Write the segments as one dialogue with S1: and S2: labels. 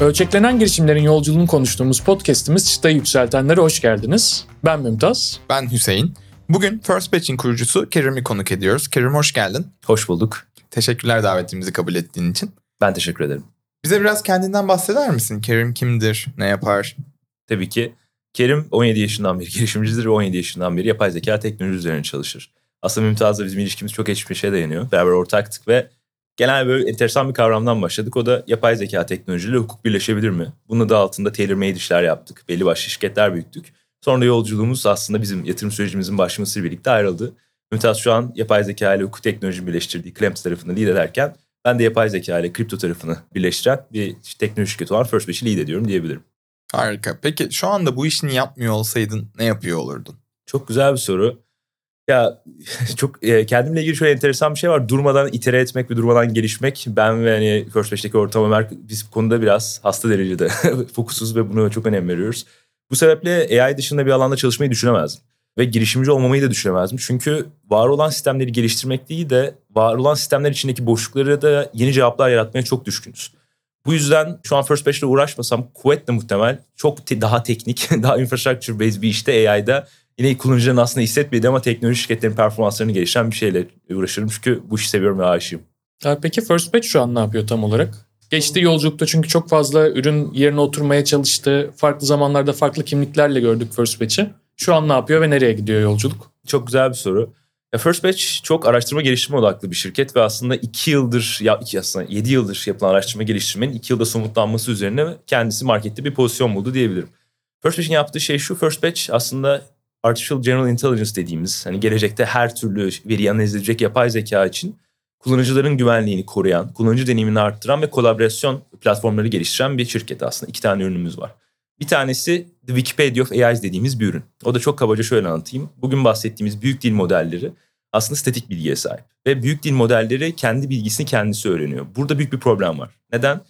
S1: Ölçeklenen girişimlerin yolculuğunu konuştuğumuz podcast'imiz Çıtayı Yükseltenlere hoş geldiniz. Ben Mümtaz.
S2: Ben Hüseyin. Bugün First Batch'in kurucusu Kerim'i konuk ediyoruz. Kerim hoş geldin.
S3: Hoş bulduk.
S2: Teşekkürler davetimizi kabul ettiğin için.
S3: Ben teşekkür ederim.
S2: Bize biraz kendinden bahseder misin? Kerim kimdir, ne yapar?
S3: Tabii ki. Kerim 17 yaşından beri girişimcidir ve 17 yaşından beri yapay zeka teknoloji üzerine çalışır. Aslında Mümtaz'la bizim ilişkimiz çok geçmişe dayanıyor. Beraber ortaktık ve genel böyle enteresan bir kavramdan başladık. O da yapay zeka teknolojiyle hukuk birleşebilir mi? Bunun da altında tailor-made işler yaptık. Belli başlı şirketler büyüttük. Sonra yolculuğumuz aslında bizim yatırım sürecimizin başlamasıyla birlikte ayrıldı. Mümtaz şu an yapay zeka ile hukuk teknolojinin birleştirdiği Clamps tarafını lead ederken ben de yapay zeka ile kripto tarafını birleştiren bir teknoloji şirketi olan First Batch'i lead ediyorum diyebilirim.
S2: Harika. Peki şu anda bu işini yapmıyor olsaydın ne yapıyor olurdun?
S3: Çok güzel bir soru. Ya çok e, kendimle ilgili şöyle enteresan bir şey var. Durmadan itere etmek ve durmadan gelişmek. Ben ve hani First Batch'teki ortam Ömer biz bu konuda biraz hasta derecede fokusuz ve buna çok önem veriyoruz. Bu sebeple AI dışında bir alanda çalışmayı düşünemezdim. Ve girişimci olmamayı da düşünemezdim. Çünkü var olan sistemleri geliştirmek değil de var olan sistemler içindeki boşlukları da yeni cevaplar yaratmaya çok düşkünüz. Bu yüzden şu an First Batch'le uğraşmasam kuvvetle muhtemel çok te- daha teknik, daha infrastructure based bir işte AI'da yine kullanıcıların aslında hissetmediği ama teknoloji şirketlerin performanslarını geliştiren bir şeyle uğraşırım. Çünkü bu işi seviyorum ve aşığım.
S1: Peki First Batch şu an ne yapıyor tam olarak? Geçtiği yolculukta çünkü çok fazla ürün yerine oturmaya çalıştı. Farklı zamanlarda farklı kimliklerle gördük First Batch'i. Şu an ne yapıyor ve nereye gidiyor yolculuk?
S3: Çok güzel bir soru. Ya First Batch çok araştırma geliştirme odaklı bir şirket ve aslında 2 yıldır ya iki aslında 7 yıldır yapılan araştırma geliştirmenin 2 yılda somutlanması üzerine kendisi markette bir pozisyon buldu diyebilirim. First Batch'in yaptığı şey şu. First Batch aslında Artificial General Intelligence dediğimiz hani gelecekte her türlü veri analiz edecek yapay zeka için kullanıcıların güvenliğini koruyan, kullanıcı deneyimini arttıran ve kolaborasyon platformları geliştiren bir şirket aslında. İki tane ürünümüz var. Bir tanesi The Wikipedia of AIs dediğimiz bir ürün. O da çok kabaca şöyle anlatayım. Bugün bahsettiğimiz büyük dil modelleri aslında statik bilgiye sahip. Ve büyük dil modelleri kendi bilgisini kendisi öğreniyor. Burada büyük bir problem var. Neden?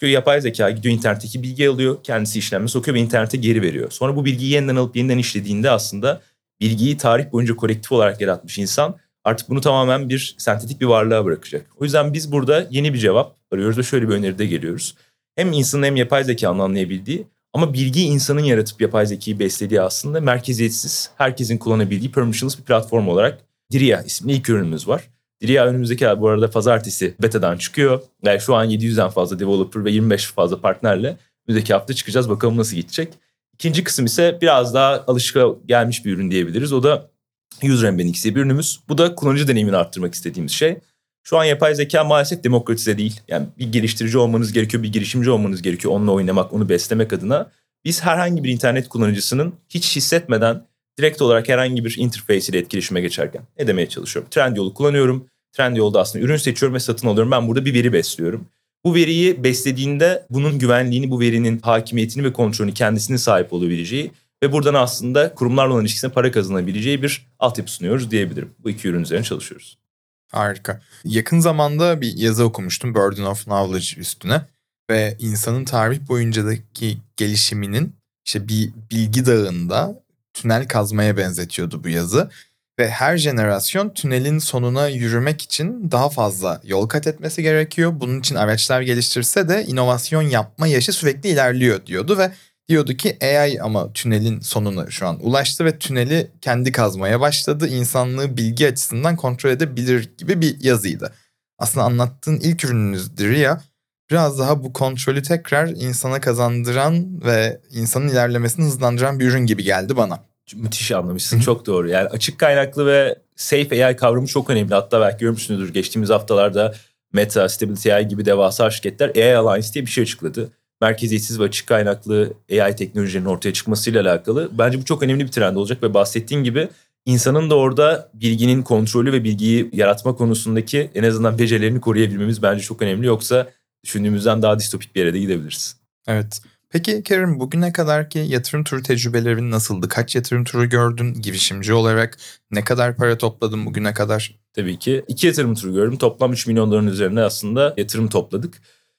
S3: Çünkü yapay zeka gidiyor internetteki bilgi alıyor, kendisi işlemle sokuyor ve internete geri veriyor. Sonra bu bilgiyi yeniden alıp yeniden işlediğinde aslında bilgiyi tarih boyunca kolektif olarak yaratmış insan artık bunu tamamen bir sentetik bir varlığa bırakacak. O yüzden biz burada yeni bir cevap arıyoruz ve şöyle bir öneride geliyoruz. Hem insanın hem yapay zekanın anlayabildiği ama bilgiyi insanın yaratıp yapay zekayı beslediği aslında merkeziyetsiz, herkesin kullanabildiği permissionless bir platform olarak Diria isimli ilk ürünümüz var. Diria önümüzdeki bu arada pazartesi beta'dan çıkıyor. Yani şu an 700'den fazla developer ve 25 fazla partnerle önümüzdeki hafta çıkacağız. Bakalım nasıl gidecek. İkinci kısım ise biraz daha alışık gelmiş bir ürün diyebiliriz. O da User Embedding diye bir ürünümüz. Bu da kullanıcı deneyimini arttırmak istediğimiz şey. Şu an yapay zeka maalesef demokratize değil. Yani bir geliştirici olmanız gerekiyor, bir girişimci olmanız gerekiyor. Onunla oynamak, onu beslemek adına. Biz herhangi bir internet kullanıcısının hiç hissetmeden direkt olarak herhangi bir interface ile etkileşime geçerken ne demeye çalışıyorum? Trendyol'u kullanıyorum. Trendyol'da aslında ürün seçiyorum ve satın alıyorum. Ben burada bir veri besliyorum. Bu veriyi beslediğinde bunun güvenliğini, bu verinin hakimiyetini ve kontrolünü kendisinin sahip olabileceği ve buradan aslında kurumlarla olan ilişkisine para kazanabileceği bir altyapı sunuyoruz diyebilirim. Bu iki ürün üzerine çalışıyoruz.
S2: Harika. Yakın zamanda bir yazı okumuştum Burden of Knowledge üstüne ve insanın tarih boyuncadaki gelişiminin işte bir bilgi dağında tünel kazmaya benzetiyordu bu yazı. Ve her jenerasyon tünelin sonuna yürümek için daha fazla yol kat etmesi gerekiyor. Bunun için araçlar geliştirse de inovasyon yapma yaşı sürekli ilerliyor diyordu ve diyordu ki AI ama tünelin sonuna şu an ulaştı ve tüneli kendi kazmaya başladı. İnsanlığı bilgi açısından kontrol edebilir gibi bir yazıydı. Aslında anlattığın ilk ürününüzdür ya biraz daha bu kontrolü tekrar insana kazandıran ve insanın ilerlemesini hızlandıran bir ürün gibi geldi bana.
S3: Müthiş anlamışsın. Çok doğru. Yani açık kaynaklı ve safe AI kavramı çok önemli. Hatta belki görmüşsünüzdür. Geçtiğimiz haftalarda Meta, Stability AI gibi devasa şirketler AI Alliance diye bir şey açıkladı. Merkeziyetsiz ve açık kaynaklı AI teknolojilerinin ortaya çıkmasıyla alakalı. Bence bu çok önemli bir trend olacak ve bahsettiğin gibi insanın da orada bilginin kontrolü ve bilgiyi yaratma konusundaki en azından becerilerini koruyabilmemiz bence çok önemli. Yoksa düşündüğümüzden daha distopik bir yere de gidebiliriz.
S2: Evet. Peki Kerim bugüne kadarki yatırım turu tecrübelerin nasıldı? Kaç yatırım turu gördün girişimci olarak? Ne kadar para topladın bugüne kadar?
S3: Tabii ki. iki yatırım turu gördüm. Toplam 3 milyon doların üzerine aslında yatırım topladık.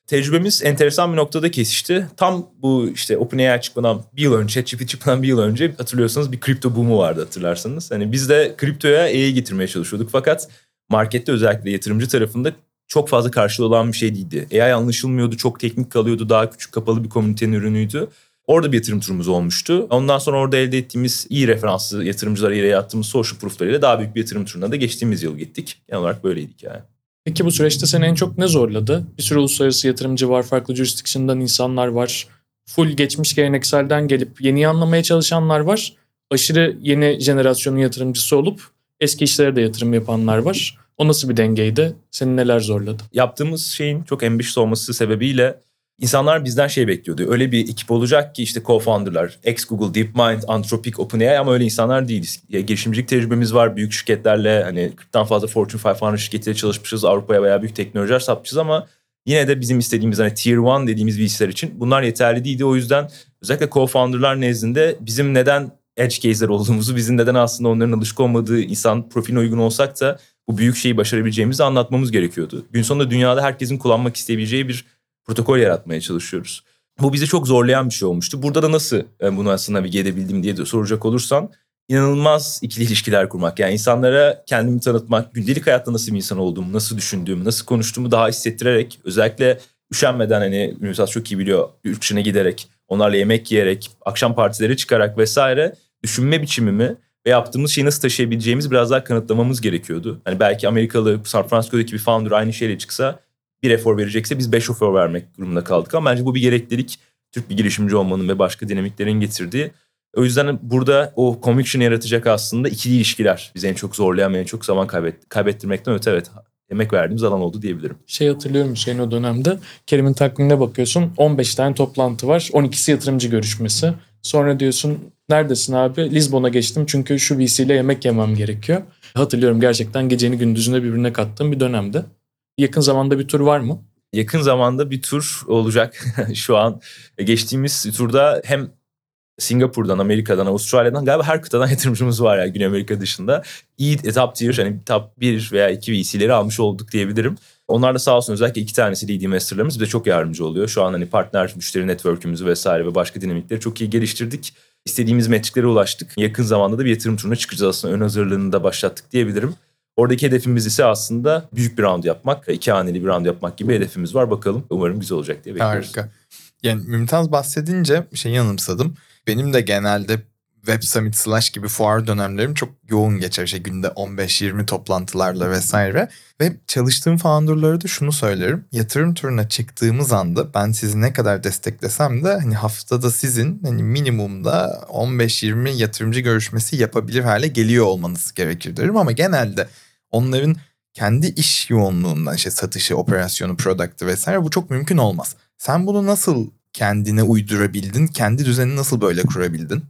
S3: Tecrübemiz enteresan bir noktada kesişti. Tam bu işte OpenAI çıkmadan bir yıl önce, ChatGPT çıkmadan bir yıl önce hatırlıyorsanız bir kripto boomu vardı hatırlarsanız. Hani biz de kriptoya E'yi getirmeye çalışıyorduk fakat markette özellikle yatırımcı tarafında çok fazla karşılığı olan bir şey değildi. AI anlaşılmıyordu, çok teknik kalıyordu, daha küçük kapalı bir komünitenin ürünüydü. Orada bir yatırım turumuz olmuştu. Ondan sonra orada elde ettiğimiz iyi referanslı yatırımcılara ile yaptığımız social prooflarıyla daha büyük bir yatırım turuna da geçtiğimiz yıl gittik. Genel olarak böyleydik yani.
S1: Peki bu süreçte seni en çok ne zorladı? Bir sürü uluslararası yatırımcı var, farklı jurisdiction'dan insanlar var. Full geçmiş gelenekselden gelip yeni anlamaya çalışanlar var. Aşırı yeni jenerasyonun yatırımcısı olup eski işlere de yatırım yapanlar var. O nasıl bir dengeydi? Seni neler zorladı?
S3: Yaptığımız şeyin çok ambitious olması sebebiyle insanlar bizden şey bekliyordu. Öyle bir ekip olacak ki işte co-founder'lar, ex-Google, DeepMind, Anthropic, OpenAI ama öyle insanlar değiliz. Ya, girişimcilik tecrübemiz var. Büyük şirketlerle hani 40'tan fazla Fortune 500 şirketiyle çalışmışız. Avrupa'ya veya büyük teknolojiler satmışız ama yine de bizim istediğimiz hani tier 1 dediğimiz VC'ler için bunlar yeterli değildi. O yüzden özellikle co-founder'lar nezdinde bizim neden edge case'ler olduğumuzu, bizim neden aslında onların alışık olmadığı insan profiline uygun olsak da bu büyük şeyi başarabileceğimizi anlatmamız gerekiyordu. Gün sonunda dünyada herkesin kullanmak isteyebileceği bir protokol yaratmaya çalışıyoruz. Bu bizi çok zorlayan bir şey olmuştu. Burada da nasıl e, bunu aslında navige edebildim diye de soracak olursan inanılmaz ikili ilişkiler kurmak. Yani insanlara kendimi tanıtmak, gündelik hayatta nasıl bir insan olduğumu, nasıl düşündüğümü, nasıl konuştuğumu daha hissettirerek özellikle üşenmeden hani Ünlüsat çok iyi biliyor yurt giderek, onlarla yemek yiyerek, akşam partilere çıkarak vesaire düşünme biçimimi ve yaptığımız şeyi nasıl taşıyabileceğimizi biraz daha kanıtlamamız gerekiyordu. Hani belki Amerikalı San Francisco'daki bir founder aynı şeyle çıksa bir efor verecekse biz beş efor vermek durumunda kaldık. Ama bence bu bir gereklilik Türk bir girişimci olmanın ve başka dinamiklerin getirdiği. O yüzden burada o conviction yaratacak aslında ikili ilişkiler bizi en çok zorlayan en çok zaman kaybet, kaybettirmekten öte evet emek verdiğimiz alan oldu diyebilirim.
S1: Şey hatırlıyorum Hüseyin o dönemde. Kerim'in takvimine bakıyorsun 15 tane toplantı var. 12'si yatırımcı görüşmesi. Sonra diyorsun neredesin abi? Lizbon'a geçtim çünkü şu VC ile yemek yemem gerekiyor. Hatırlıyorum gerçekten geceni gündüzüne birbirine kattığım bir dönemde. Yakın zamanda bir tur var mı?
S3: Yakın zamanda bir tur olacak şu an. Geçtiğimiz turda hem Singapur'dan, Amerika'dan, Avustralya'dan galiba her kıtadan yatırımcımız var yani Güney Amerika dışında. İyi top tier, hani top 1 veya 2 VC'leri almış olduk diyebilirim. Onlar da sağ olsun özellikle iki tanesi lead investorlarımız bize çok yardımcı oluyor. Şu an hani partner müşteri network'ümüzü vesaire ve başka dinamikleri çok iyi geliştirdik. İstediğimiz metriklere ulaştık. Yakın zamanda da bir yatırım turuna çıkacağız aslında. Ön hazırlığını da başlattık diyebilirim. Oradaki hedefimiz ise aslında büyük bir round yapmak. iki haneli bir round yapmak gibi hedefimiz var. Bakalım umarım güzel olacak diye bekliyoruz.
S2: Harika. Yani Mümtaz bahsedince şey yanımsadım. Benim de genelde Web Summit slash gibi fuar dönemlerim çok yoğun geçer. İşte günde 15-20 toplantılarla vesaire. Ve çalıştığım founderlara da şunu söylerim. Yatırım turuna çıktığımız anda ben sizi ne kadar desteklesem de hani haftada sizin hani minimumda 15-20 yatırımcı görüşmesi yapabilir hale geliyor olmanız gerekir derim. Ama genelde onların kendi iş yoğunluğundan işte satışı, operasyonu, product'ı vesaire bu çok mümkün olmaz. Sen bunu nasıl kendine uydurabildin? Kendi düzenini nasıl böyle kurabildin?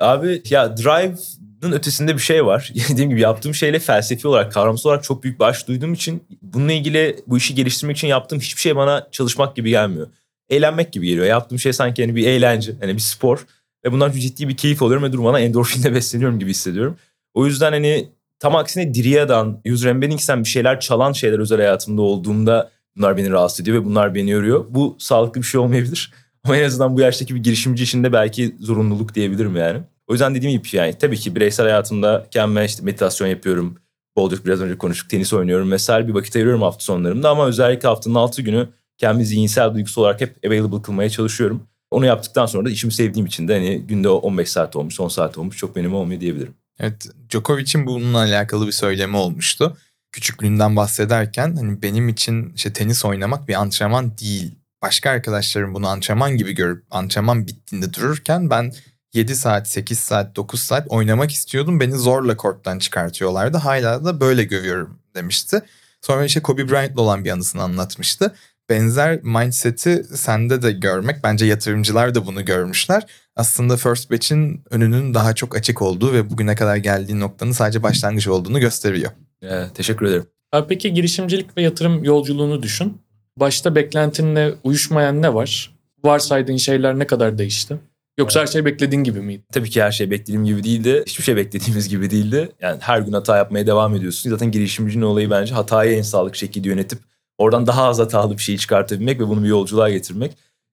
S3: Abi ya Drive'ın ötesinde bir şey var. Dediğim gibi yaptığım şeyle felsefi olarak, kavramsal olarak çok büyük baş duyduğum için bununla ilgili bu işi geliştirmek için yaptığım hiçbir şey bana çalışmak gibi gelmiyor. Eğlenmek gibi geliyor. Yaptığım şey sanki hani bir eğlence, hani bir spor. Ve bundan ciddi bir keyif alıyorum ve durmadan endorfinle besleniyorum gibi hissediyorum. O yüzden hani tam aksine Dria'dan, user embedding'sen bir şeyler çalan şeyler özel hayatımda olduğumda bunlar beni rahatsız ediyor ve bunlar beni yoruyor. Bu sağlıklı bir şey olmayabilir. Ama en azından bu yaştaki bir girişimci için de belki zorunluluk diyebilirim yani. O yüzden dediğim gibi yani tabii ki bireysel hayatımda kendime işte meditasyon yapıyorum. Bolduk biraz önce konuştuk. Tenis oynuyorum vesaire bir vakit ayırıyorum hafta sonlarımda ama özellikle haftanın altı günü kendimi zihinsel duygusal olarak hep available kılmaya çalışıyorum. Onu yaptıktan sonra da işimi sevdiğim için de hani günde 15 saat olmuş, 10 saat olmuş çok benim olmuyor diyebilirim.
S2: Evet, Djokovic'in bununla alakalı bir söylemi olmuştu. Küçüklüğünden bahsederken hani benim için işte tenis oynamak bir antrenman değil. Başka arkadaşlarım bunu antrenman gibi görüp antrenman bittiğinde dururken ben 7 saat, 8 saat, 9 saat oynamak istiyordum. Beni zorla korttan çıkartıyorlardı. Hala da böyle görüyorum demişti. Sonra işte Kobe Bryant'la olan bir anısını anlatmıştı. Benzer mindset'i sende de görmek, bence yatırımcılar da bunu görmüşler. Aslında First Batch'in önünün daha çok açık olduğu ve bugüne kadar geldiği noktanın sadece başlangıç olduğunu gösteriyor.
S3: Ee, teşekkür ederim.
S1: Abi peki girişimcilik ve yatırım yolculuğunu düşün. Başta beklentinle uyuşmayan ne var? Varsaydığın şeyler ne kadar değişti? Yoksa her şey beklediğin gibi miydi?
S3: Tabii ki her şey beklediğim gibi değildi. Hiçbir şey beklediğimiz gibi değildi. Yani her gün hata yapmaya devam ediyorsun. Zaten girişimcinin olayı bence hatayı en sağlıklı şekilde yönetip oradan daha az hatalı bir şey çıkartabilmek ve bunu bir yolculuğa getirmek.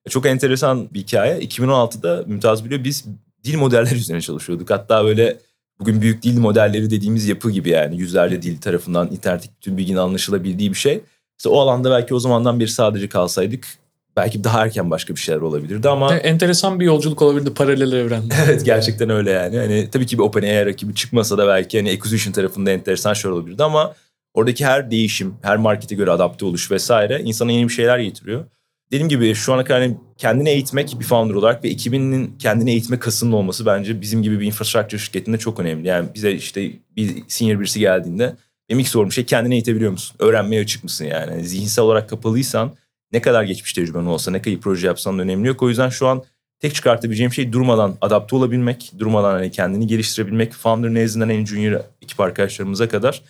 S3: Çok enteresan bir hikaye. 2016'da Mümtaz biliyor biz dil modelleri üzerine çalışıyorduk. Hatta böyle bugün büyük dil modelleri dediğimiz yapı gibi yani yüzlerce dil tarafından internetteki bütün bilginin anlaşılabildiği bir şey. İşte o alanda belki o zamandan beri sadece kalsaydık belki daha erken başka bir şeyler olabilirdi ama
S1: E, Enteresan bir yolculuk olabilirdi paralel evrende.
S3: evet gerçekten öyle yani. Hani tabii ki bir OpenAI rakibi çıkmasa da belki hani acquisition tarafında enteresan şeyler olabilirdi ama oradaki her değişim, her markete göre adapte oluş vesaire insana yeni bir şeyler getiriyor. Dediğim gibi şu ana kadar hani kendini eğitmek bir founder olarak ve ekibinin kendini eğitme kasının olması bence bizim gibi bir infrastructure şirketinde çok önemli. Yani bize işte bir senior birisi geldiğinde benim ilk sorum şey kendini eğitebiliyor musun? Öğrenmeye açık mısın yani? yani zihinsel olarak kapalıysan ne kadar geçmiş tecrüben olsa ne kadar proje yapsan önemli yok. O yüzden şu an tek çıkartabileceğim şey durmadan adapte olabilmek, durmadan hani kendini geliştirebilmek. Founder nezdinden en junior ekip arkadaşlarımıza kadar.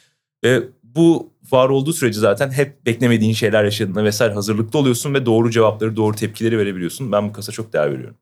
S3: Ve bu var olduğu sürece zaten hep beklemediğin şeyler yaşadığında vesaire hazırlıklı oluyorsun ve doğru cevapları, doğru tepkileri verebiliyorsun. Ben bu kasa çok değer veriyorum.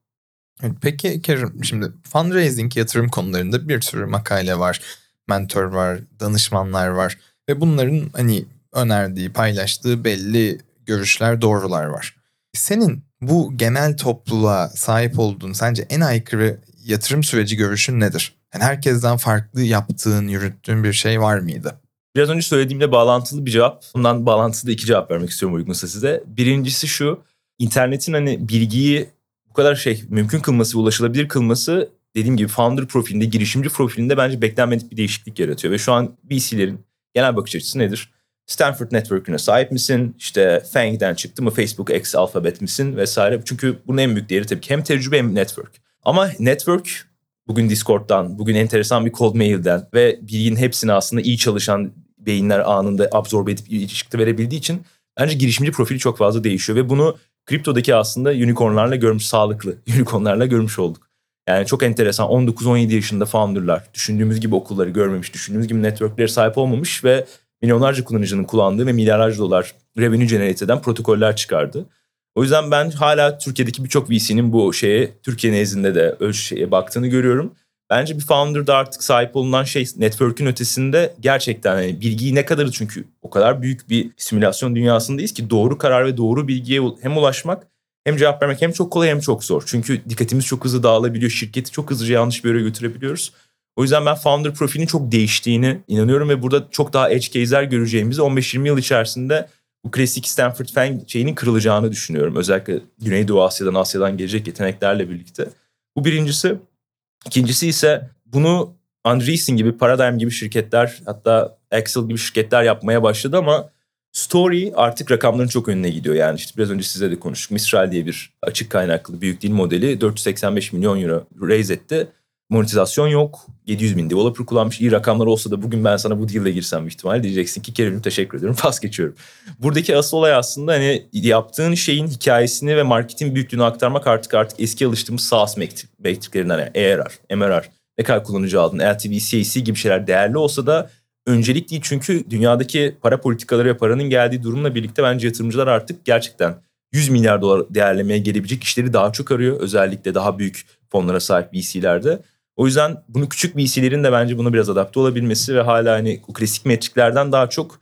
S2: Peki Kerim şimdi fundraising yatırım konularında bir sürü makale var, mentor var, danışmanlar var ve bunların hani önerdiği, paylaştığı belli görüşler, doğrular var. Senin bu genel topluluğa sahip olduğun sence en aykırı yatırım süreci görüşün nedir? Yani herkesten farklı yaptığın, yürüttüğün bir şey var mıydı?
S3: Biraz önce söylediğimle bağlantılı bir cevap. Bundan bağlantılı iki cevap vermek istiyorum uygunsa size. Birincisi şu. internetin hani bilgiyi bu kadar şey mümkün kılması, ulaşılabilir kılması dediğim gibi founder profilinde, girişimci profilinde bence beklenmedik bir değişiklik yaratıyor. Ve şu an VC'lerin genel bakış açısı nedir? Stanford Network'üne sahip misin? İşte Fang'den çıktı mı? Facebook X Alphabet misin? Vesaire. Çünkü bunun en büyük değeri tabii ki hem tecrübe hem network. Ama network bugün Discord'dan, bugün enteresan bir cold mail'den ve bilginin hepsini aslında iyi çalışan beyinler anında absorbe edip çıktı verebildiği için bence girişimci profili çok fazla değişiyor ve bunu kriptodaki aslında unicornlarla görmüş sağlıklı unicornlarla görmüş olduk. Yani çok enteresan 19-17 yaşında founderlar düşündüğümüz gibi okulları görmemiş, düşündüğümüz gibi networklere sahip olmamış ve milyonlarca kullanıcının kullandığı ve milyarlarca dolar revenue generate eden protokoller çıkardı. O yüzden ben hala Türkiye'deki birçok VC'nin bu şeye Türkiye nezdinde de ölçüye baktığını görüyorum. Bence bir founder'da artık sahip olunan şey network'ün ötesinde gerçekten yani bilgiyi ne kadarı çünkü o kadar büyük bir simülasyon dünyasındayız ki doğru karar ve doğru bilgiye hem ulaşmak hem cevap vermek hem çok kolay hem çok zor. Çünkü dikkatimiz çok hızlı dağılabiliyor. Şirketi çok hızlıca yanlış bir yere götürebiliyoruz. O yüzden ben founder profilinin çok değiştiğini inanıyorum ve burada çok daha edge case'ler göreceğimizi 15-20 yıl içerisinde bu klasik Stanford Fang şeyinin kırılacağını düşünüyorum. Özellikle Güneydoğu Asya'dan, Asya'dan gelecek yeteneklerle birlikte. Bu birincisi. İkincisi ise bunu Andreessen gibi, Paradigm gibi şirketler hatta Excel gibi şirketler yapmaya başladı ama Story artık rakamların çok önüne gidiyor. Yani işte biraz önce size de konuştuk. Mistral diye bir açık kaynaklı büyük dil modeli 485 milyon euro raise etti. Monetizasyon yok. 700 bin developer kullanmış. İyi rakamlar olsa da bugün ben sana bu deal'le girsem bir ihtimal diyeceksin ki Kerim'im teşekkür ederim. Pas geçiyorum. Buradaki asıl olay aslında hani yaptığın şeyin hikayesini ve marketin büyüklüğünü aktarmak artık artık eski alıştığımız SaaS metriklerinden yani ARR, MRR, ne kadar kullanıcı aldın, LTV, CAC gibi şeyler değerli olsa da öncelik değil. Çünkü dünyadaki para politikaları ve paranın geldiği durumla birlikte bence yatırımcılar artık gerçekten 100 milyar dolar değerlemeye gelebilecek işleri daha çok arıyor. Özellikle daha büyük fonlara sahip VC'lerde. O yüzden bunu küçük VC'lerin de bence buna biraz adapte olabilmesi ve hala hani o klasik metriklerden daha çok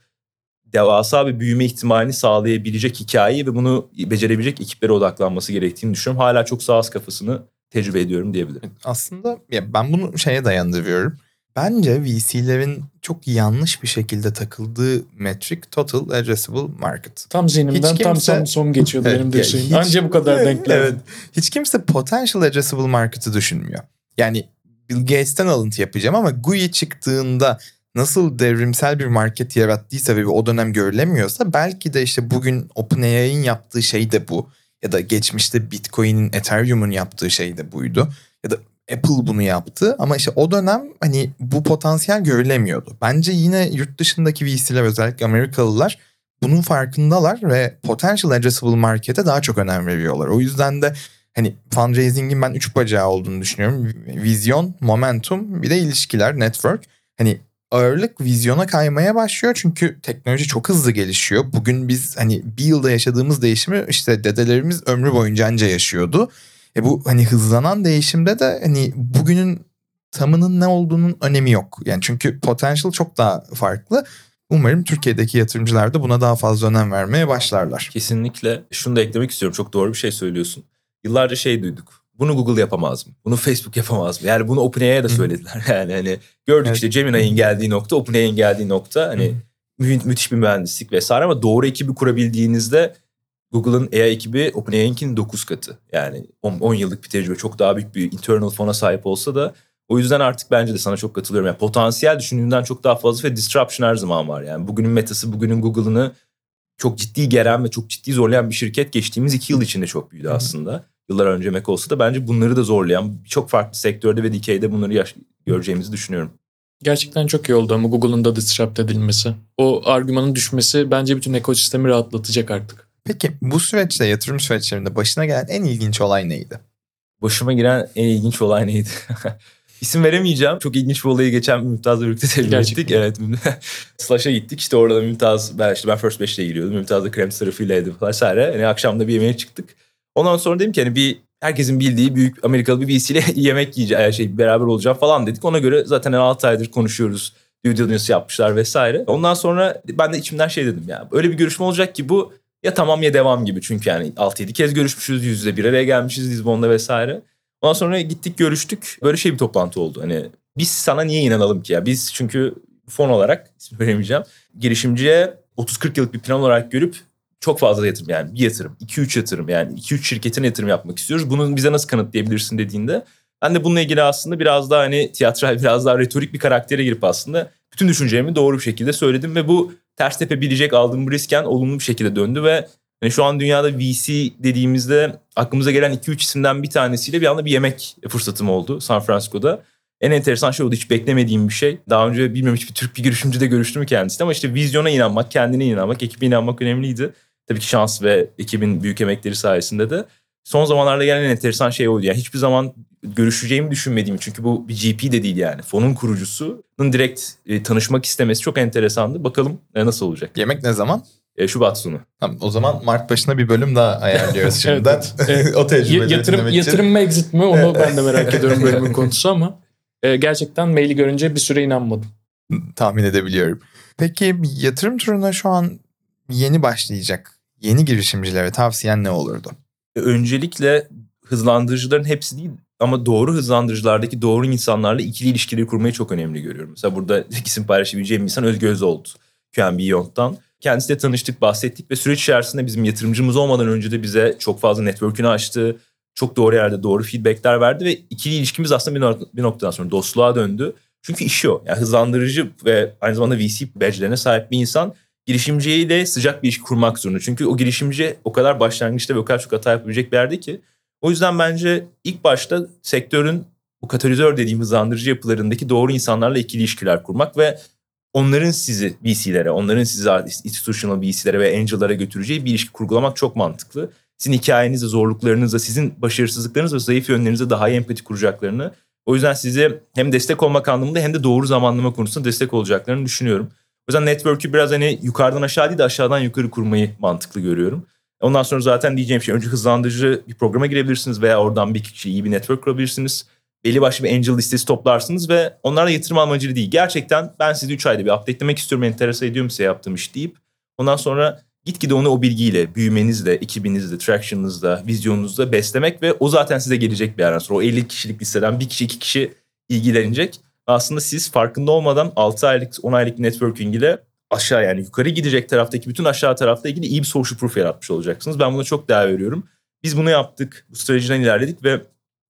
S3: devasa bir büyüme ihtimalini sağlayabilecek hikayeyi ve bunu becerebilecek ekiplere odaklanması gerektiğini düşünüyorum. Hala çok sağ kafasını tecrübe ediyorum diyebilirim.
S2: Aslında ya ben bunu şeye dayandırıyorum. Bence VC'lerin çok yanlış bir şekilde takıldığı metrik total addressable market.
S1: Tam zihnimden
S2: Hiç
S1: tam
S2: kimse-
S1: son, son geçiyordu
S2: Evet,
S1: benim de şeyim.
S2: hiç-
S1: Anca bu kadar
S2: Evet,
S1: denk geldi.
S2: Evet. Hiç kimse potential addressable market'ı düşünmüyor. Yani Bill Gates'ten alıntı yapacağım ama GUI çıktığında nasıl devrimsel bir market yarattıysa ve o dönem görülemiyorsa belki de işte bugün OpenAI'nin yaptığı şey de bu. Ya da geçmişte Bitcoin'in, Ethereum'un yaptığı şey de buydu. Ya da Apple bunu yaptı ama işte o dönem hani bu potansiyel görülemiyordu. Bence yine yurt dışındaki VC'ler özellikle Amerikalılar bunun farkındalar ve potential addressable market'e daha çok önem veriyorlar. O yüzden de hani fundraising'in ben üç bacağı olduğunu düşünüyorum. Vizyon, momentum bir de ilişkiler, network. Hani ağırlık vizyona kaymaya başlıyor çünkü teknoloji çok hızlı gelişiyor. Bugün biz hani bir yılda yaşadığımız değişimi işte dedelerimiz ömrü boyunca anca yaşıyordu. E bu hani hızlanan değişimde de hani bugünün tamının ne olduğunun önemi yok. Yani çünkü potential çok daha farklı. Umarım Türkiye'deki yatırımcılar da buna daha fazla önem vermeye başlarlar.
S3: Kesinlikle şunu da eklemek istiyorum. Çok doğru bir şey söylüyorsun. Yıllarca şey duyduk. Bunu Google yapamaz mı? Bunu Facebook yapamaz mı? Yani bunu OpenAI'ye de söylediler. Yani hani gördük
S2: Evet.
S3: işte Gemini'nin geldiği nokta, OpenAI'nin geldiği nokta. Hani mü- müthiş bir mühendislik vesaire ama doğru ekibi kurabildiğinizde Google'ın AI ekibi OpenAI'nkinin 9 katı. Yani 10 yıllık bir tecrübe çok daha büyük bir internal fona sahip olsa da o yüzden artık bence de sana çok katılıyorum. Yani potansiyel düşündüğünden çok daha fazla ve disruption her zaman var. Yani bugünün metası, bugünün Google'ını çok ciddi geren ve çok ciddi zorlayan bir şirket geçtiğimiz iki yıl içinde çok büyüdü aslında. Yıllar önce Mac olsa da bence bunları da zorlayan çok farklı sektörde ve dikeyde bunları yaş- göreceğimizi düşünüyorum.
S1: Gerçekten çok iyi oldu ama Google'ın da disrupt edilmesi. O argümanın düşmesi bence bütün ekosistemi rahatlatacak artık.
S2: Peki bu süreçte yatırım süreçlerinde başına gelen en ilginç olay neydi?
S3: Başıma giren en ilginç olay neydi? İsim veremeyeceğim. Çok ilginç bir olayı geçen Mümtaz'la birlikte tecrübe ettik. Evet. Slash'a gittik. İşte orada da Mümtaz, ben işte ben First Batch'te giriyordum. Mümtaz da krem tarafıylaydı vesaire. Yani akşam da bir yemeğe çıktık. Ondan sonra dedim ki hani bir herkesin bildiği büyük Amerikalı bir VC ile yemek yiyeceğiz, şey beraber olacağım falan dedik. Ona göre zaten 6 aydır konuşuyoruz. Due diligence yapmışlar vesaire. Ondan sonra ben de içimden şey dedim ya. Öyle bir görüşme olacak ki bu ya tamam ya devam gibi. Çünkü yani 6-7 kez görüşmüşüz. Yüz yüze bir araya gelmişiz Lizbon'da vesaire. Ondan sonra gittik görüştük. Böyle şey bir toplantı oldu. Hani biz sana niye inanalım ki ya? Biz çünkü fon olarak isim veremeyeceğim. Girişimciye 30-40 yıllık bir plan olarak görüp çok fazla yatırım yani bir yatırım, 2-3 yatırım yani 2-3 şirketin yatırım yapmak istiyoruz. Bunu bize nasıl kanıtlayabilirsin dediğinde ben de bununla ilgili aslında biraz daha hani tiyatral biraz daha retorik bir karaktere girip aslında bütün düşüncelerimi doğru bir şekilde söyledim ve bu ters tepebilecek aldığım bu risken olumlu bir şekilde döndü ve hani şu an dünyada VC dediğimizde aklımıza gelen 2-3 isimden bir tanesiyle bir anda bir yemek fırsatım oldu San Francisco'da. En enteresan şey oldu hiç beklemediğim bir şey. Daha önce bilmiyorum hiçbir Türk bir girişimcide görüştüm mü kendisiyle ama işte vizyona inanmak, kendine inanmak, ekibe inanmak önemliydi. Tabii ki şans ve ekibin büyük emekleri sayesinde de. Son zamanlarda gelen en enteresan şey oydu. Yani hiçbir zaman görüşeceğimi düşünmediğim çünkü bu bir GP de değil yani. Fonun kurucusunun direkt e, tanışmak istemesi çok enteresandı. Bakalım e, nasıl olacak.
S2: Yemek ne zaman?
S3: E, Şubat sonu.
S2: Tamam, o zaman Mart başına bir bölüm daha ayarlıyoruz şimdiden.
S1: Evet,
S2: o
S1: Y-
S2: tecrübeleri
S1: yatırım, yatırım mı exit mi onu ben de merak ediyorum bölümün konusu ama e, gerçekten maili görünce bir süre inanmadım.
S2: tahmin edebiliyorum. Peki yatırım turuna şu an yeni başlayacak yeni girişimcilere tavsiyen ne olurdu?
S3: E, Öncelikle hızlandırıcıların hepsi değil ama doğru hızlandırıcılardaki doğru insanlarla ikili ilişkileri kurmayı çok önemli görüyorum. Mesela burada isim paylaşabileceğim insan Özgür Özoğlu. QNB Yont'tan. Kendisiyle tanıştık, bahsettik ve süreç içerisinde bizim yatırımcımız olmadan önce de bize çok fazla network'ünü açtı. Çok doğru yerde doğru feedbackler verdi ve ikili ilişkimiz aslında bir, nok- bir noktadan sonra dostluğa döndü. Çünkü işi o. Yani hızlandırıcı ve aynı zamanda VC badge'lerine sahip bir insan girişimciyle sıcak bir ilişki kurmak zorunda. Çünkü o girişimci o kadar başlangıçta ve o kadar çok hata yapabilecek bir yerde ki. O yüzden bence ilk başta sektörün bu katalizör dediğim hızlandırıcı yapılarındaki doğru insanlarla ikili ilişkiler kurmak ve onların sizi VC'lere, onların sizi institutional VC'lere ve angel'lara götüreceği bir ilişki kurgulamak çok mantıklı. Sizin hikayenizle, zorluklarınızla, sizin başarısızlıklarınız ve zayıf yönlerinize daha iyi empati kuracaklarını, o yüzden size hem destek olmak anlamında hem de doğru zamanlama konusunda destek olacaklarını düşünüyorum. O yüzden network'ü biraz hani yukarıdan aşağı değil de aşağıdan yukarı kurmayı mantıklı görüyorum. Ondan sonra zaten diyeceğim şey önce hızlandırıcı bir programa girebilirsiniz veya oradan bir kişi iyi bir network kurabilirsiniz. Belli başlı bir angel listesi toplarsınız ve onlarla yatırım amacıyla değil. Gerçekten ben sizi 3 ayda bir updatelemek istiyorum, enterese ediyorum size yaptığım iş deyip ondan sonra gitgide onu o bilgiyle, büyümenizle, ekibinizle, traction'ınızla, vizyonunuzla beslemek ve o zaten size gelecek bir yerden sonra. O 50 kişilik listeden bir kişi, iki kişi ilgilenecek. Aslında siz farkında olmadan 6 aylık, 10 aylık networking ile aşağı yani yukarı gidecek taraftaki bütün aşağı tarafla ilgili iyi bir social proof yaratmış olacaksınız. Ben buna çok değer veriyorum. Biz bunu yaptık. Bu stratejiden ilerledik ve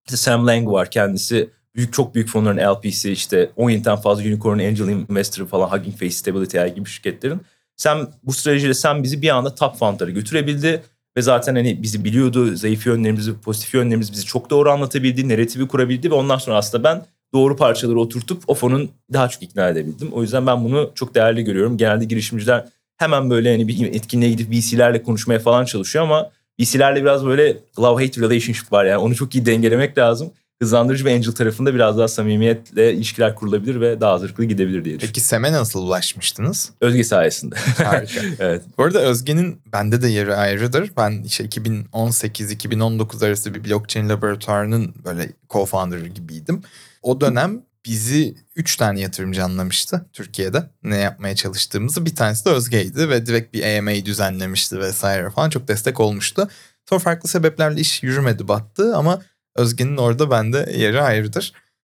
S3: işte Sam Lang var kendisi. Büyük çok büyük fonların LP'si işte 17'den fazla unicorn angel investor falan Hugging Face, Stability AI gibi şirketlerin. Sam bu stratejiyle Sam bizi bir anda top fundlara götürebildi. Ve zaten hani bizi biliyordu. Zayıf yönlerimizi, pozitif yönlerimizi bizi çok doğru anlatabildi. Narratifi kurabildi ve ondan sonra aslında ben doğru parçaları oturtup o fonun daha çok ikna edebildim. O yüzden ben bunu çok değerli görüyorum. Genelde girişimciler hemen böyle hani bir etkinliğe gidip VC'lerle konuşmaya falan çalışıyor ama VC'lerle biraz böyle love-hate relationship var yani onu çok iyi dengelemek lazım. Hızlandırıcı ve angel tarafında biraz daha samimiyetle ilişkiler kurulabilir ve daha hazırlıklı gidebilir diye.
S2: Peki SEM'e nasıl ulaşmıştınız?
S3: Özge sayesinde.
S2: Harika.
S3: evet.
S2: Bu arada Özge'nin bende de yeri ayrıdır. Ben işte 2018-2019 arası bir blockchain laboratuvarının böyle co-founder gibiydim. O dönem bizi 3 tane yatırımcı anlamıştı Türkiye'de ne yapmaya çalıştığımızı. Bir tanesi de Özge'ydi ve direkt bir AMA düzenlemişti vesaire falan çok destek olmuştu. Sonra farklı sebeplerle iş yürümedi battı ama Özge'nin orada bende yeri ayrıdır.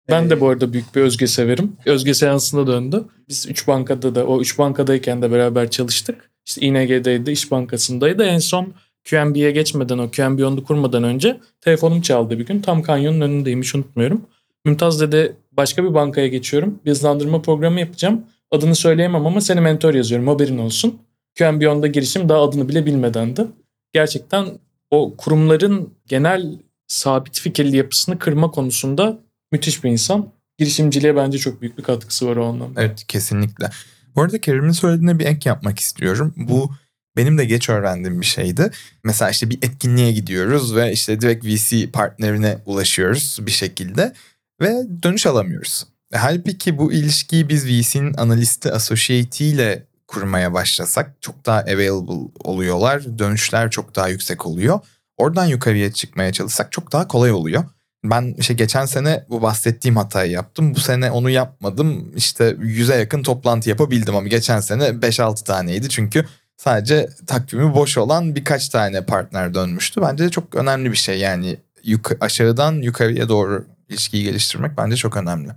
S1: Ben de bu arada büyük bir Özge severim. Özge seansına döndü. Biz üç bankada da o üç bankadayken de beraber çalıştık. İşte İNG'deydi, İş Bankası'ndaydı. En son QNB'ye geçmeden o QNB onu kurmadan önce telefonum çaldı bir gün. Tam kanyonun önündeymiş unutmuyorum. Mümtaz dedi başka bir bankaya geçiyorum. Bir hızlandırma programı yapacağım. Adını söyleyemem ama seni mentor yazıyorum haberin olsun. QNB onda girişim daha adını bile bilmedendi. Gerçekten o kurumların genel sabit fikirli yapısını kırma konusunda müthiş bir insan. Girişimciliğe bence çok büyük bir katkısı var o anlamda.
S2: Evet kesinlikle. Bu arada Kerim'in söylediğine bir ek yapmak istiyorum. Bu benim de geç öğrendiğim bir şeydi. Mesela işte bir etkinliğe gidiyoruz ve işte direkt VC partnerine ulaşıyoruz bir şekilde ve dönüş alamıyoruz. E, halbuki bu ilişkiyi biz VC'nin analisti associate ile kurmaya başlasak çok daha available oluyorlar. Dönüşler çok daha yüksek oluyor. Oradan yukarıya çıkmaya çalışsak çok daha kolay oluyor. Ben işte geçen sene bu bahsettiğim hatayı yaptım. Bu sene onu yapmadım. İşte yüze yakın toplantı yapabildim ama geçen sene 5-6 taneydi. Çünkü sadece takvimi boş olan birkaç tane partner dönmüştü. Bence de çok önemli bir şey yani yuk- aşağıdan yukarıya doğru ilişkiyi geliştirmek bence çok önemli.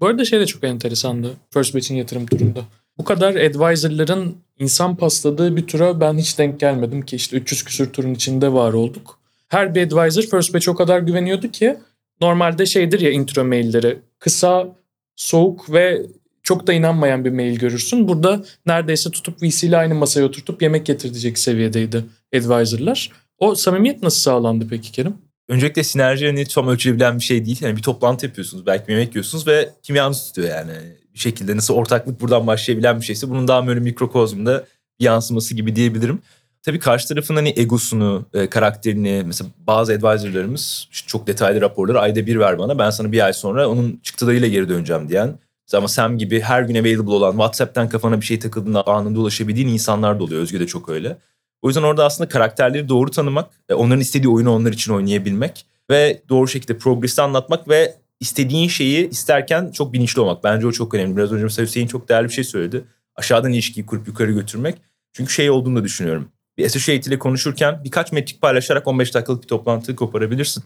S1: Bu arada şey de çok enteresandı First Batch'in yatırım turunda. Bu kadar advisor'ların insan pasladığı bir tura ben hiç denk gelmedim ki işte 300 küsür turun içinde var olduk. Her bir advisor First Batch'e o kadar güveniyordu ki normalde şeydir ya intro mailleri kısa, soğuk ve çok da inanmayan bir mail görürsün. Burada neredeyse tutup VC ile aynı masaya oturtup yemek getirecek seviyedeydi advisor'lar. O samimiyet nasıl sağlandı peki Kerim?
S3: Öncelikle sinerji hani tam ölçülebilen bir şey değil. Yani bir toplantı yapıyorsunuz, belki yemek yiyorsunuz ve kimyanız tutuyor yani. Bir şekilde nasıl ortaklık buradan başlayabilen bir şeyse bunun daha böyle mikrokozmda yansıması gibi diyebilirim. Tabii karşı tarafın hani egosunu, e, karakterini mesela bazı advisorlarımız işte çok detaylı raporları ayda bir ver bana. Ben sana bir ay sonra onun çıktılarıyla geri döneceğim diyen. Ama Sam gibi her gün available olan WhatsApp'tan kafana bir şey takıldığında anında ulaşabildiğin insanlar da oluyor. Özge de çok öyle. O yüzden orada aslında karakterleri doğru tanımak, e, onların istediği oyunu onlar için oynayabilmek ve doğru şekilde progresi anlatmak ve istediğin şeyi isterken çok bilinçli olmak. Bence o çok önemli. Biraz önce mesela Hüseyin çok değerli bir şey söyledi. Aşağıdan ilişkiyi kurup yukarı götürmek. Çünkü şey olduğunu da düşünüyorum. Bir associate ile konuşurken birkaç metrik paylaşarak 15 dakikalık bir toplantı koparabilirsin.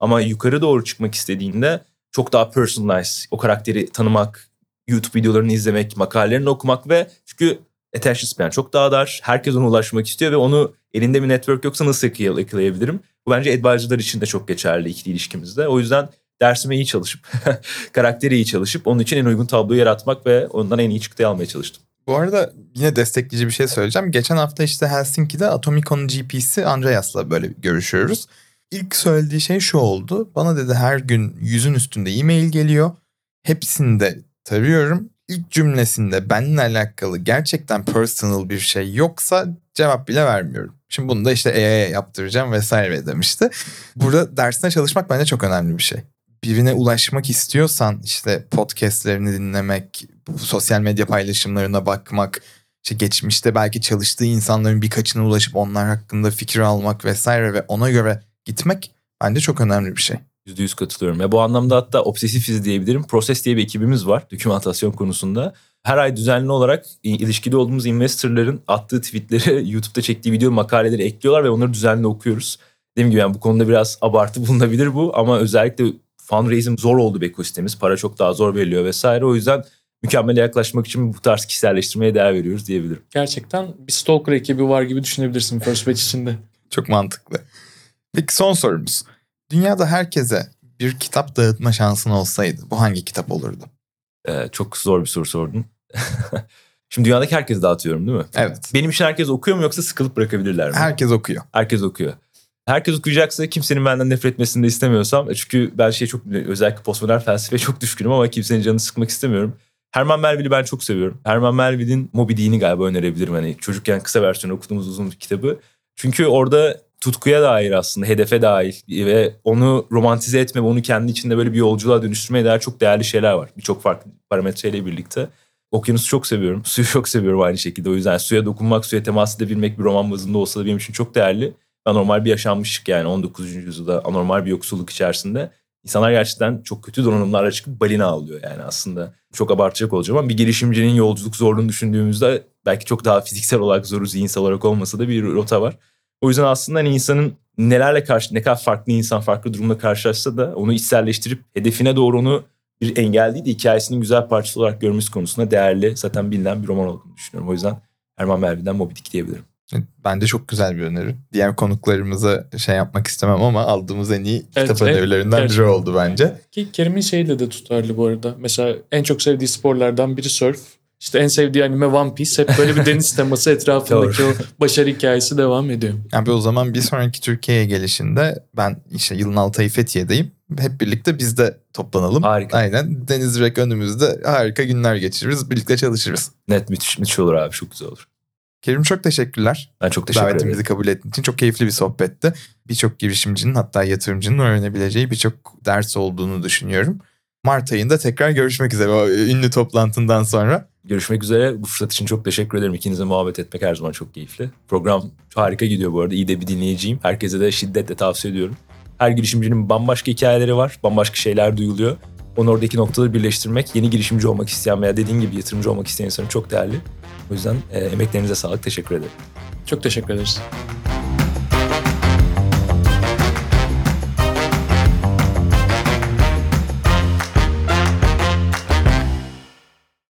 S3: Ama yukarı doğru çıkmak istediğinde çok daha personalize, o karakteri tanımak, YouTube videolarını izlemek, makalelerini okumak ve çünkü attention span çok daha dar. Herkes ona ulaşmak istiyor ve onu elinde bir network yoksa nasıl yakalayabilirim? Bu bence advisor'lar için de çok geçerli ikili ilişkimizde. O yüzden dersime iyi çalışıp, karakteri iyi çalışıp onun için en uygun tabloyu yaratmak ve ondan en iyi çıktıyı almaya çalıştım.
S2: Bu arada yine destekleyici bir şey söyleyeceğim. Geçen hafta işte Helsinki'de Atomico'nun GP'si Andreas'la böyle görüşüyoruz. İlk söylediği şey şu oldu. Bana dedi her gün yüzün üstünde e-mail geliyor. Hepsini de tarıyorum. İlk cümlesinde benimle alakalı gerçekten personal bir şey yoksa cevap bile vermiyorum. Şimdi bunu da işte EA'ya yaptıracağım vesaire demişti. Burada dersine çalışmak bence çok önemli bir şey. Birine ulaşmak istiyorsan işte podcastlerini dinlemek, sosyal medya paylaşımlarına bakmak, işte geçmişte belki çalıştığı insanların birkaçına ulaşıp onlar hakkında fikir almak vesaire ve ona göre gitmek bence çok önemli bir şey.
S3: %100 katılıyorum. Ya bu anlamda hatta obsesifiz diyebilirim. Proses diye bir ekibimiz var dokümantasyon konusunda. Her ay düzenli olarak ilişkili olduğumuz investorların attığı tweetleri, YouTube'da çektiği video makaleleri ekliyorlar ve onları düzenli okuyoruz. Dediğim gibi yani bu konuda biraz abartı bulunabilir bu ama özellikle fundraising zor oldu bir ekosistemiz. Para çok daha zor veriliyor vesaire. O yüzden mükemmele yaklaşmak için bu tarz kişiselleştirmeye değer veriyoruz diyebilirim.
S1: Gerçekten bir stalker ekibi var gibi düşünebilirsin First Batch içinde.
S2: Çok mantıklı. Peki son sorumuz. Dünyada herkese bir kitap dağıtma şansın olsaydı bu hangi kitap olurdu?
S3: Ee, çok zor bir soru sordun. Şimdi dünyadaki herkese dağıtıyorum değil mi?
S2: Evet.
S3: Benim için herkes okuyor mu yoksa sıkılıp bırakabilirler mi?
S2: Herkes okuyor.
S3: Herkes okuyor. Herkes okuyacaksa kimsenin benden nefret etmesini de istemiyorsam. Çünkü ben şey çok özellikle postmodern felsefeye çok düşkünüm ama kimsenin canını sıkmak istemiyorum. Herman Melville'i ben çok seviyorum. Herman Melville'in Moby Dick'ini galiba önerebilirim. Hani çocukken kısa versiyonu okuduğumuz uzun bir kitabı. Çünkü orada tutkuya dair aslında hedefe dair ve onu romantize etme onu kendi içinde böyle bir yolculuğa dönüştürmeye dair çok değerli şeyler var. Birçok farklı parametreyle birlikte. Okyanusu çok seviyorum. Suyu çok seviyorum aynı şekilde. O yüzden suya dokunmak, suya temas edebilmek bir roman bazında olsa da benim için çok değerli. Anormal bir yaşanmışlık yani 19. yüzyılda anormal bir yoksulluk içerisinde. İnsanlar gerçekten çok kötü donanımlarla çıkıp balina avlıyor yani aslında. Çok abartacak olacağım ama bir girişimcinin yolculuk zorluğunu düşündüğümüzde belki çok daha fiziksel olarak zoru zihinsel olarak olmasa da bir rota var. O yüzden aslında hani insanın nelerle karşı ne kadar farklı insan farklı durumla karşılaşsa da onu içselleştirip hedefine doğru onu bir engel değil de hikayesinin güzel parçası olarak görmesi konusunda değerli, zaten bilinen bir roman olduğunu düşünüyorum. O yüzden Herman Melville'den Moby Dick diyebilirim.
S2: Bence çok güzel bir öneri. Diğer konuklarımıza şey yapmak istemem ama aldığımız en iyi
S1: Evet,
S2: kitap
S1: evet.
S2: önerilerinden biri oldu bence.
S1: Ki Kerim'in şeyle de tutarlı bu arada. Mesela en çok sevdiği sporlardan biri surf. İşte en sevdiği anime One Piece. Hep böyle bir deniz teması etrafındaki o başarı hikayesi devam ediyor.
S2: Abi o zaman bir sonraki Türkiye'ye gelişinde ben işte yılın altı ayı Fethiye'deyim. Hep birlikte biz de toplanalım.
S3: Harika.
S2: Aynen. Deniz direkt önümüzde harika günler geçiririz. Birlikte çalışırız.
S3: Net müthiş, müthiş olur abi çok güzel olur.
S2: Kerim çok teşekkürler.
S3: Ben çok teşekkür
S2: Davetimizi
S3: ederim.
S2: kabul ettiğin için çok keyifli bir sohbetti. Birçok girişimcinin hatta yatırımcının öğrenebileceği birçok ders olduğunu düşünüyorum. Mart ayında tekrar görüşmek üzere o ünlü toplantından sonra.
S3: Görüşmek üzere. Bu fırsat için çok teşekkür ederim. İkinize muhabbet etmek her zaman çok keyifli. Program harika gidiyor bu arada. İyi de bir dinleyiciyim. Herkese de şiddetle tavsiye ediyorum. Her girişimcinin bambaşka hikayeleri var. Bambaşka şeyler duyuluyor. Onu oradaki noktaları birleştirmek yeni girişimci olmak isteyen veya dediğin gibi yatırımcı olmak isteyen insanın çok değerli. O yüzden e, emeklerinize sağlık. Teşekkür ederim.
S1: Çok teşekkür ederiz.